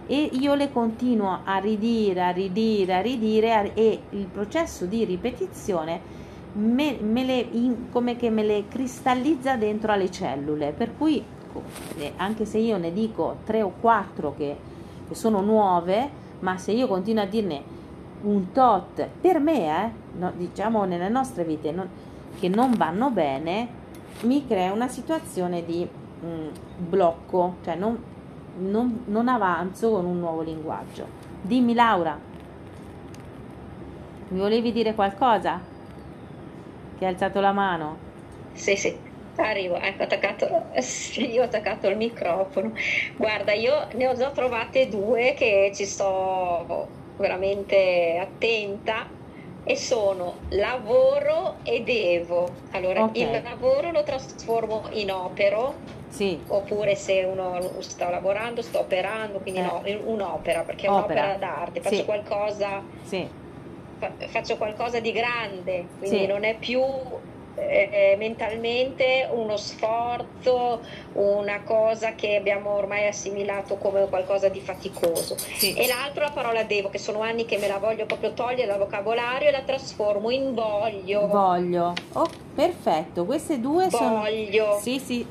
e io le continuo a ridire, a ridire, a ridire e il processo di ripetizione me, me le, in, come che me le cristallizza dentro alle cellule, per cui anche se io ne dico tre o quattro che, che sono nuove, ma se io continuo a dirne un tot per me, eh, no, diciamo nelle nostre vite, non, che non vanno bene, mi crea una situazione di mh, mm, blocco, cioè non, non, non avanzo con un nuovo linguaggio. Dimmi Laura, mi volevi dire qualcosa? Che hai alzato la mano? Sì, sì, arrivo, ecco, attaccato, sì, io ho attaccato il microfono. Guarda, io ne ho già trovate due che ci sto veramente attenta e sono lavoro e devo. Allora, okay. il lavoro lo trasformo in opero, sì. oppure se uno sta lavorando, sto operando, quindi eh. no, un'opera, perché è opera. un'opera d'arte, faccio sì. qualcosa... Sì. Faccio qualcosa di grande, quindi non è più eh, eh, mentalmente uno sforzo, una cosa che abbiamo ormai assimilato come qualcosa di faticoso. Sì. E l'altro la parola devo, che sono anni che me la voglio proprio togliere dal vocabolario e la trasformo in voglio. Voglio. Oh, perfetto, queste due voglio. sono... Voglio. Sì, sì,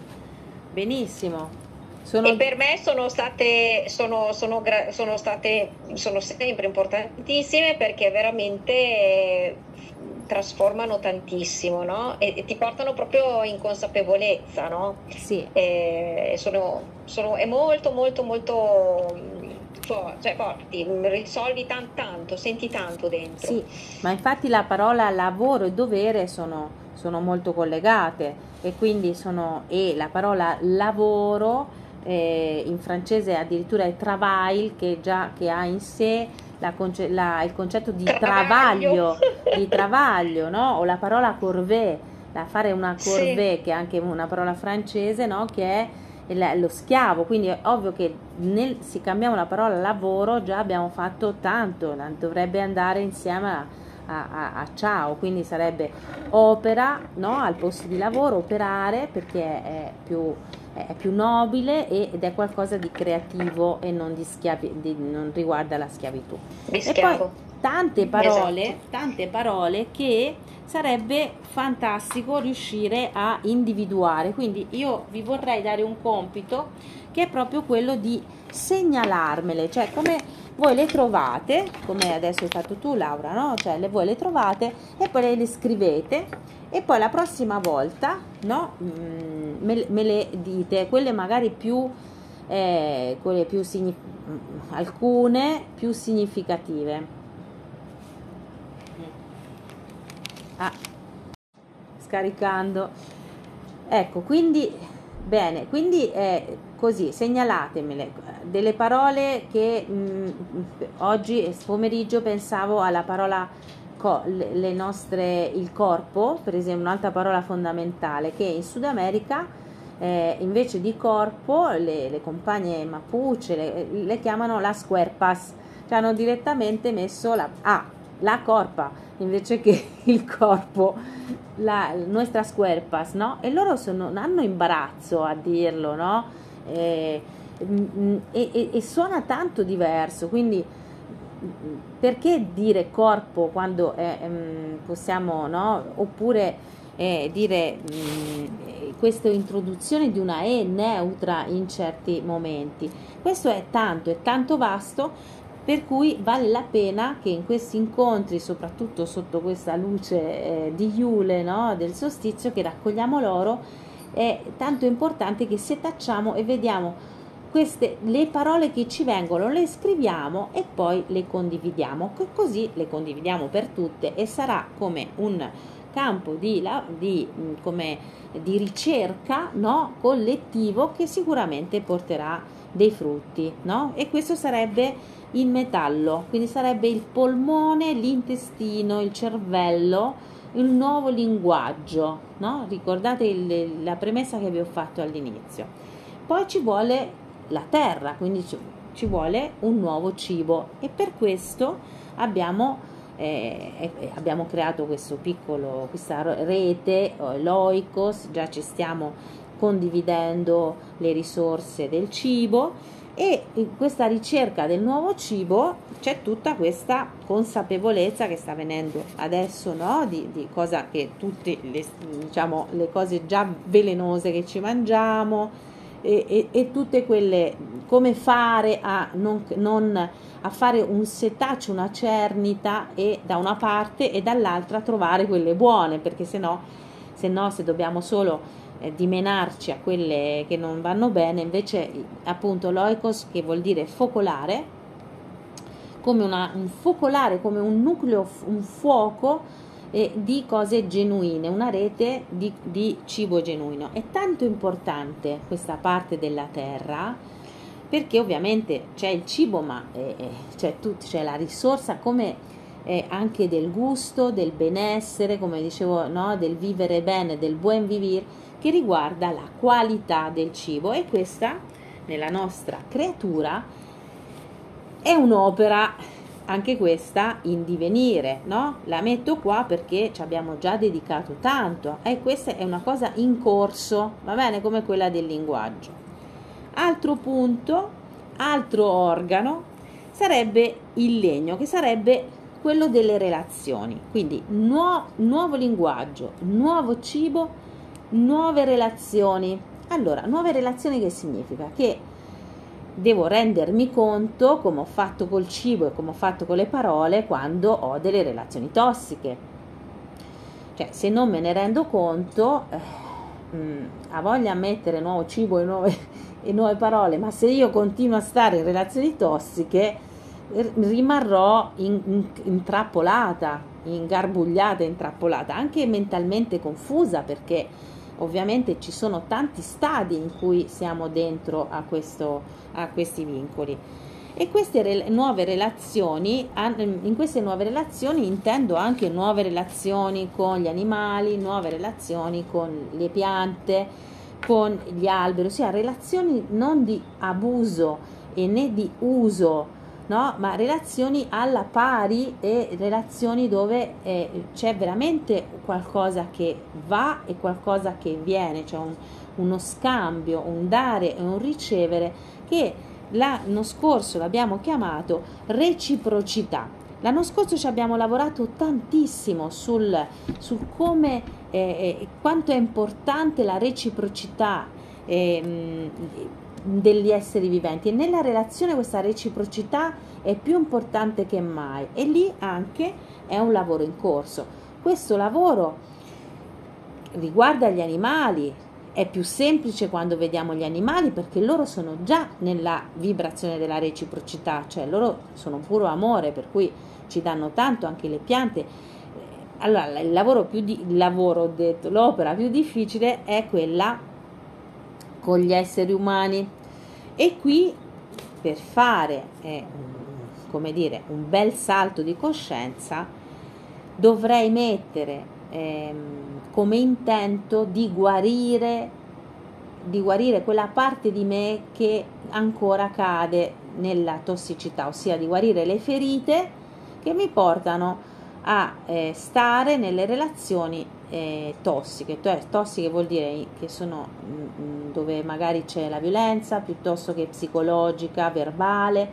benissimo. Sono... E per me sono state, sono, sono, sono state, sono sempre importantissime perché veramente trasformano tantissimo, no? E, e, ti portano proprio in consapevolezza, no? Sì. E sono, sono, è molto, molto, molto for, cioè forti, risolvi tan, tanto, senti tanto dentro. Sì, ma infatti la parola lavoro e dovere sono, sono molto collegate e quindi sono, e la parola lavoro eh, in francese addirittura è travail che già che ha in sé la, la, il concetto di travaglio, di travaglio, no? O la parola corvée, la fare una corvée, sì. che è anche una parola francese, no? Che è lo schiavo, quindi è ovvio che nel, se cambiamo la parola lavoro già abbiamo fatto tanto, dovrebbe andare insieme a, a, a, a ciao, quindi sarebbe opera no? al posto di lavoro, operare perché è più è più nobile ed è qualcosa di creativo e non, di schiavi, di, non riguarda la schiavitù. Di e poi tante parole, esatto. tante parole che sarebbe fantastico riuscire a individuare. Quindi io vi vorrei dare un compito che è proprio quello di segnalarmele, cioè come voi le trovate, come adesso hai fatto tu Laura, no? Cioè le, voi le trovate e poi le scrivete e poi la prossima volta, no? Mm, me, me le dite, quelle magari più, eh, quelle più signif- alcune più significative. Ah, scaricando. Ecco, quindi bene, quindi eh, così segnalatemele delle parole che mh, mm, oggi pomeriggio pensavo alla parola co- le nostre, il corpo, per esempio un'altra parola fondamentale, che in Sud America eh, invece di corpo le, le compagne Mapuche le, le, chiamano las cuerpas, cioè hanno direttamente messo la, ah, la corpa invece che il corpo, la nuestras cuerpas, no? E loro sono, hanno imbarazzo a dirlo, no? Eh, mm, e, e, e suona tanto diverso, quindi perché dire corpo quando eh, possiamo, no? Oppure eh, dire mh, mm, questa introduzione di una E neutra in certi momenti. Questo è tanto, è tanto vasto per cui vale la pena che in questi incontri, soprattutto sotto questa luce eh, di Iule, no, del solstizio, che raccogliamo l'oro, è tanto importante che setacciamo e vediamo queste, le parole che ci vengono, le scriviamo e poi le condividiamo, così le condividiamo per tutte e sarà come un campo di, di, come, di ricerca no, collettivo che sicuramente porterà dei frutti, no? E questo sarebbe il metallo, quindi sarebbe il polmone, l'intestino, il cervello, il nuovo linguaggio, no? Ricordate il, la premessa che vi ho fatto all'inizio. Poi ci vuole la terra, quindi ci, vuole un nuovo cibo. E per questo abbiamo, eh, abbiamo creato questo piccolo, questa rete, eh, l'oikos, già ci stiamo condividendo le risorse del cibo. E in questa ricerca del nuovo cibo c'è tutta questa consapevolezza che sta venendo adesso no? di, di cosa che tutte le, diciamo, le cose già velenose che ci mangiamo e, e, e tutte quelle come fare a, non, non, a fare un setaccio, una cernita e da una parte e dall'altra trovare quelle buone perché se no se, no, se dobbiamo solo eh, dimenarci a quelle che non vanno bene, invece appunto l'oikos che vuol dire focolare, come una, un focolare, come un nucleo, un fuoco eh, di cose genuine, una rete di, di cibo genuino. È tanto importante questa parte della terra perché ovviamente c'è il cibo, ma eh, eh c'è, tut, c'è la risorsa come eh, anche del gusto, del benessere, come dicevo, no? del vivere bene, del buon vivere che riguarda la qualità del cibo e questa nella nostra creatura è un'opera anche questa in divenire, no? La metto qua perché ci abbiamo già dedicato tanto e questa è una cosa in corso, va bene, come quella del linguaggio. Altro punto, altro organo sarebbe il legno, che sarebbe quello delle relazioni. Quindi nuo- nuovo linguaggio, nuovo cibo, nuove relazioni. Allora, nuove relazioni che significa? Che devo rendermi conto, come ho fatto col cibo e come ho fatto con le parole, quando ho delle relazioni tossiche. Cioè, se non me ne rendo conto, eh, ha voglia a mettere nuovo cibo e nuove, e nuove parole, ma se io continuo a stare in relazioni tossiche, rimarrò in, in, intrappolata, ingarbugliata, intrappolata, anche mentalmente confusa perché ovviamente ci sono tanti stadi in cui siamo dentro a, questo, a questi vincoli. E queste re- nuove relazioni, in queste nuove relazioni intendo anche nuove relazioni con gli animali, nuove relazioni con le piante, con gli alberi, ossia relazioni non di abuso e né di uso no? ma relazioni alla pari e relazioni dove eh, c'è veramente qualcosa che va e qualcosa che viene, cioè un, uno scambio, un dare e un ricevere che l'anno scorso l'abbiamo chiamato reciprocità. L'anno scorso ci abbiamo lavorato tantissimo sul, sul come eh, eh, quanto è importante la reciprocità. Eh, degli esseri viventi e nella relazione questa reciprocità è più importante che mai e lì anche è un lavoro in corso. Questo lavoro riguarda gli animali, è più semplice quando vediamo gli animali perché loro sono già nella vibrazione della reciprocità, cioè loro sono puro amore, per cui ci danno tanto anche le piante. Allora, il lavoro più di, il lavoro detto, l'opera più difficile è quella con gli esseri umani. E qui per fare eh, come dire un bel salto di coscienza dovrei mettere eh, come intento di guarire di guarire quella parte di me che ancora cade nella tossicità, ossia di guarire le ferite che mi portano a eh, stare nelle relazioni eh, tossiche, tossiche vuol dire che sono mh, mm, mm, dove magari c'è la violenza piuttosto che psicologica, verbale,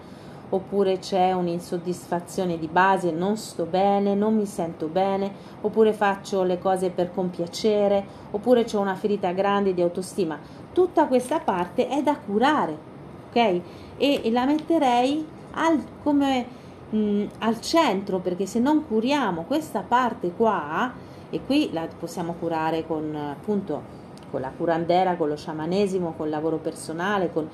oppure c'è un'insoddisfazione di base, non sto bene, non mi sento bene, oppure faccio le cose per compiacere, oppure c'è una ferita grande di autostima. Tutta questa parte è da curare, ok? E, e la metterei al, come mh, al centro, perché se non curiamo questa parte qua, e qui la possiamo curare con appunto con la curandera, con lo sciamanesimo, con il lavoro personale, con...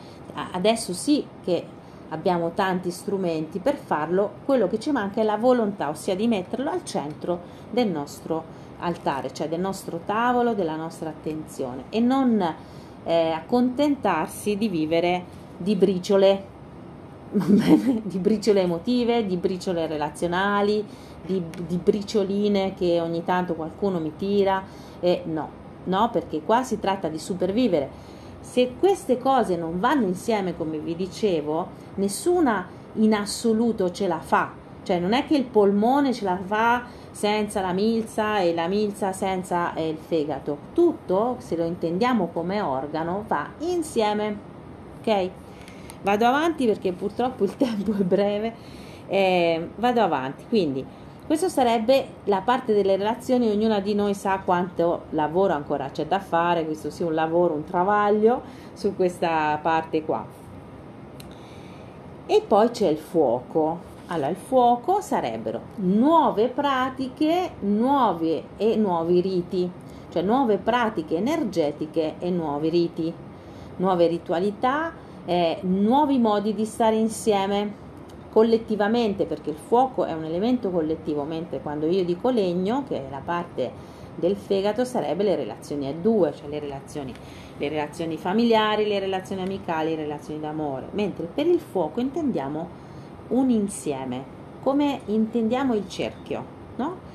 adesso sì che abbiamo tanti strumenti per farlo, quello che ci manca è la volontà, ossia di metterlo al centro del nostro altare, cioè del nostro tavolo, della nostra attenzione e non eh, accontentarsi di vivere di briciole, di briciole emotive, di briciole relazionali, di, di bricioline che ogni tanto qualcuno mi tira e no, no? Perché qua si tratta di supervivere. Se queste cose non vanno insieme, come vi dicevo, nessuna in assoluto ce la fa. Cioè non è che il polmone ce la fa senza la milza e la milza senza eh, il fegato. Tutto, se lo intendiamo come organo, va insieme. Ok? Vado avanti perché purtroppo il tempo è breve. Eh, vado avanti. Quindi questo sarebbe la parte delle relazioni, ognuna di noi sa quanto lavoro ancora c'è da fare, questo sia un lavoro, un travaglio su questa parte qua. E poi c'è il fuoco. Allora, il fuoco sarebbero nuove pratiche, nuovi e nuovi riti, cioè nuove pratiche energetiche e nuovi riti, nuove ritualità, eh, nuovi modi di stare insieme collettivamente, perché il fuoco è un elemento collettivo, mentre quando io dico legno, che è la parte del fegato, sarebbe le relazioni a due, cioè le relazioni, le relazioni familiari, le relazioni amicali, le relazioni d'amore, mentre per il fuoco intendiamo un insieme, come intendiamo il cerchio, no?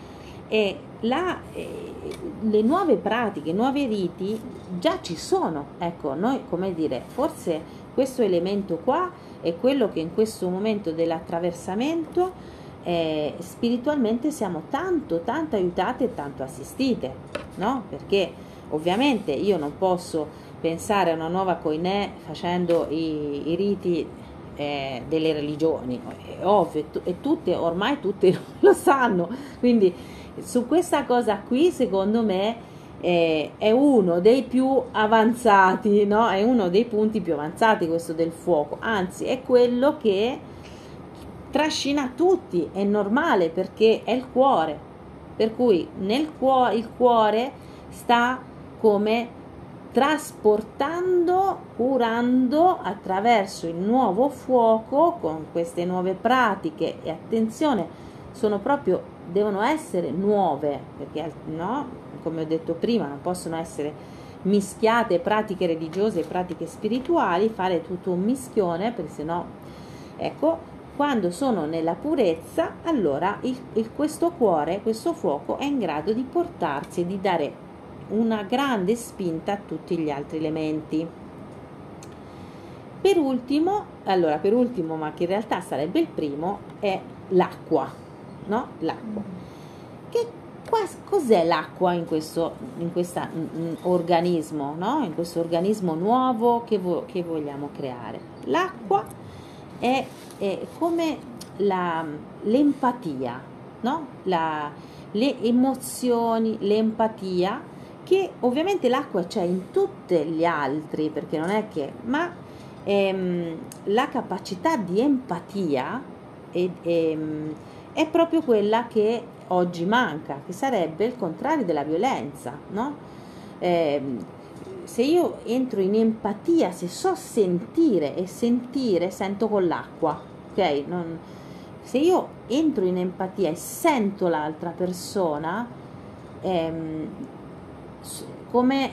E la, eh, le nuove pratiche, i nuovi riti già ci sono, ecco, noi come dire, forse questo elemento qua è quello che in questo momento dell'attraversamento eh, spiritualmente siamo tanto, tanto aiutate e tanto assistite, no? Perché ovviamente io non posso pensare a una nuova coinè facendo i, i riti eh, delle religioni, è ovvio, e tutte, ormai tutte lo sanno, quindi su questa cosa qui secondo me eh, è uno dei più avanzati, no? è uno dei punti più avanzati questo del fuoco, anzi è quello che trascina tutti, è normale perché è il cuore, per cui nel cuore, il cuore sta come trasportando, curando attraverso il nuovo fuoco con queste nuove pratiche e attenzione, sono proprio devono essere nuove perché no? Come ho detto prima, non possono essere mischiate pratiche religiose e pratiche spirituali, fare tutto un mischione, perché sennò, ecco, quando sono nella purezza, allora il, il, questo cuore, questo fuoco è in grado di portarsi e di dare una grande spinta a tutti gli altri elementi. Per ultimo, allora per ultimo, ma che in realtà sarebbe il primo, è l'acqua, no? L'acqua. Cos'è l'acqua in questo in questa, in, organismo, no? in questo organismo nuovo che, vo, che vogliamo creare? L'acqua è, è come la, l'empatia, no? la, le emozioni, l'empatia, che ovviamente l'acqua c'è in tutti gli altri, perché non è che, ma ehm, la capacità di empatia è, ehm, è proprio quella che oggi manca, che sarebbe il contrario della violenza, no? Eh, se io entro in empatia, se so sentire e sentire, sento con l'acqua, ok? Non, se io entro in empatia e sento l'altra persona, ehm, come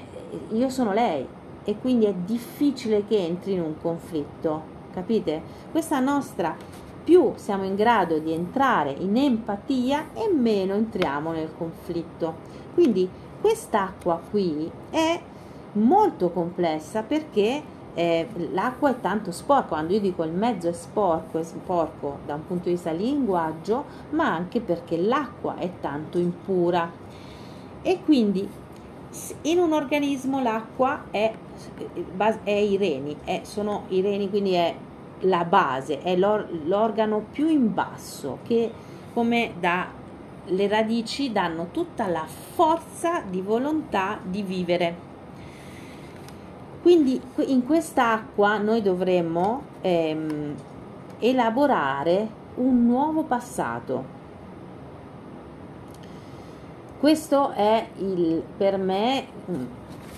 io sono lei e quindi è difficile che entri in un conflitto, capite? Questa nostra più siamo in grado di entrare in empatia e meno entriamo nel conflitto. Quindi quest'acqua qui è molto complessa perché eh, l'acqua è tanto sporca, quando io dico il mezzo è sporco, è sporco da un punto di vista linguaggio, ma anche perché l'acqua è tanto impura. E quindi in un organismo l'acqua è, è i reni, è, sono i reni, quindi è la base, è l'or- l'organo più in basso che come da le radici danno tutta la forza di volontà di vivere. Quindi in questa acqua noi dovremmo ehm, elaborare un nuovo passato. Questo è il, per me mm,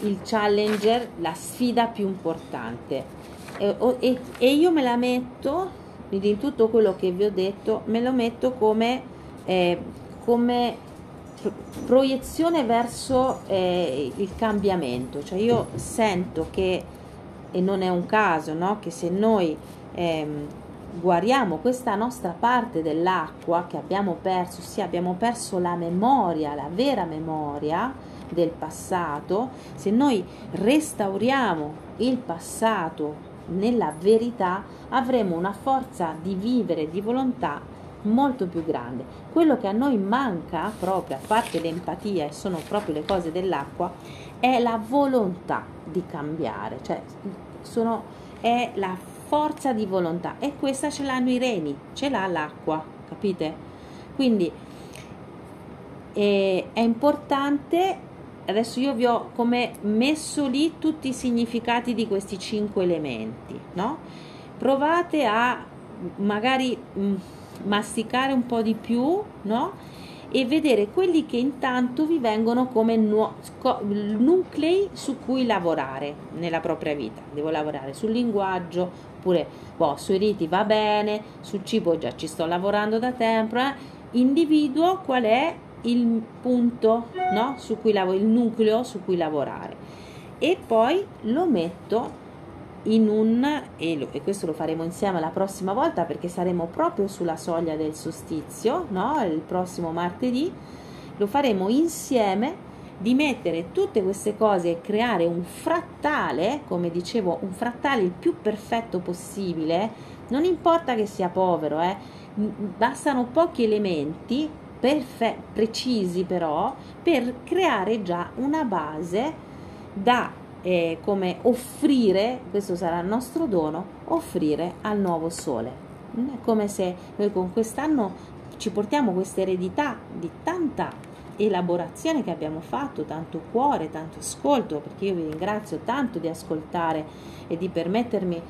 il challenger, la sfida più importante. E, e, e io me la metto, in tutto quello che vi ho detto, me lo metto come, eh, come proiezione verso eh, il cambiamento, cioè io sento che, e non è un caso, no? che se noi ehm, guariamo questa nostra parte dell'acqua che abbiamo perso, sì abbiamo perso la memoria, la vera memoria del passato, se noi restauriamo il passato nella verità avremo una forza di vivere, di volontà molto più grande. Quello che a noi manca proprio, a parte l'empatia e sono proprio le cose dell'acqua, è la volontà di cambiare, cioè sono, è la forza di volontà e questa ce l'hanno i reni, ce l'ha l'acqua, capite? Quindi è, è importante, adesso io vi ho come messo lì tutti i significati di questi cinque elementi, no? Provate a magari... Mh, masticare un po' di più, no? E vedere quelli che intanto vi vengono come nu- nuclei su cui lavorare nella propria vita. Devo lavorare sul linguaggio, oppure boh, sui riti va bene, sul cibo già ci sto lavorando da tempo. Eh? Individuo qual è il punto, no? Su cui lavoro, il nucleo su cui lavorare. E poi lo metto in un, e, lo, e, questo lo faremo insieme la prossima volta perché saremo proprio sulla soglia del solstizio, no? il prossimo martedì, lo faremo insieme di mettere tutte queste cose e creare un frattale, come dicevo, un frattale il più perfetto possibile, non importa che sia povero, eh, bastano pochi elementi perfe- precisi però per creare già una base da eh, come offrire, questo sarà il nostro dono, offrire al nuovo sole. È come se noi con quest'anno ci portiamo questa eredità di tanta elaborazione che abbiamo fatto, tanto cuore, tanto ascolto, perché io vi ringrazio tanto di ascoltare e di permettermi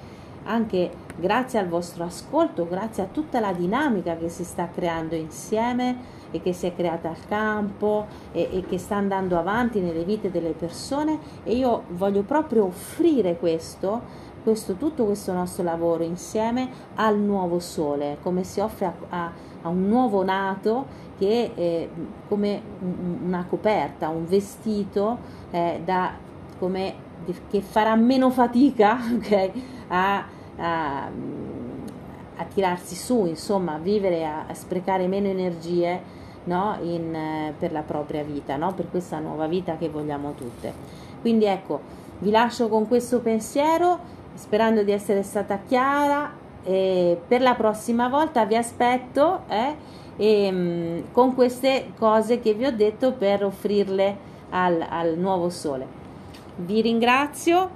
anche grazie al vostro ascolto, grazie a tutta la dinamica che si sta creando insieme e che si è creata al campo e, e, che sta andando avanti nelle vite delle persone. E io voglio proprio offrire questo, questo tutto questo nostro lavoro insieme al nuovo sole, come si offre a, a, a un nuovo nato che è come una coperta, un vestito eh, da, come, che farà meno fatica okay, a, a, tirarsi su, insomma, a vivere, a sprecare meno energie no? In, eh, per la propria vita, no? per questa nuova vita che vogliamo tutte. Quindi ecco, vi lascio con questo pensiero, sperando di essere stata chiara. E per la prossima volta vi aspetto eh, e, mh, con queste cose che vi ho detto per offrirle al, al nuovo sole. Vi ringrazio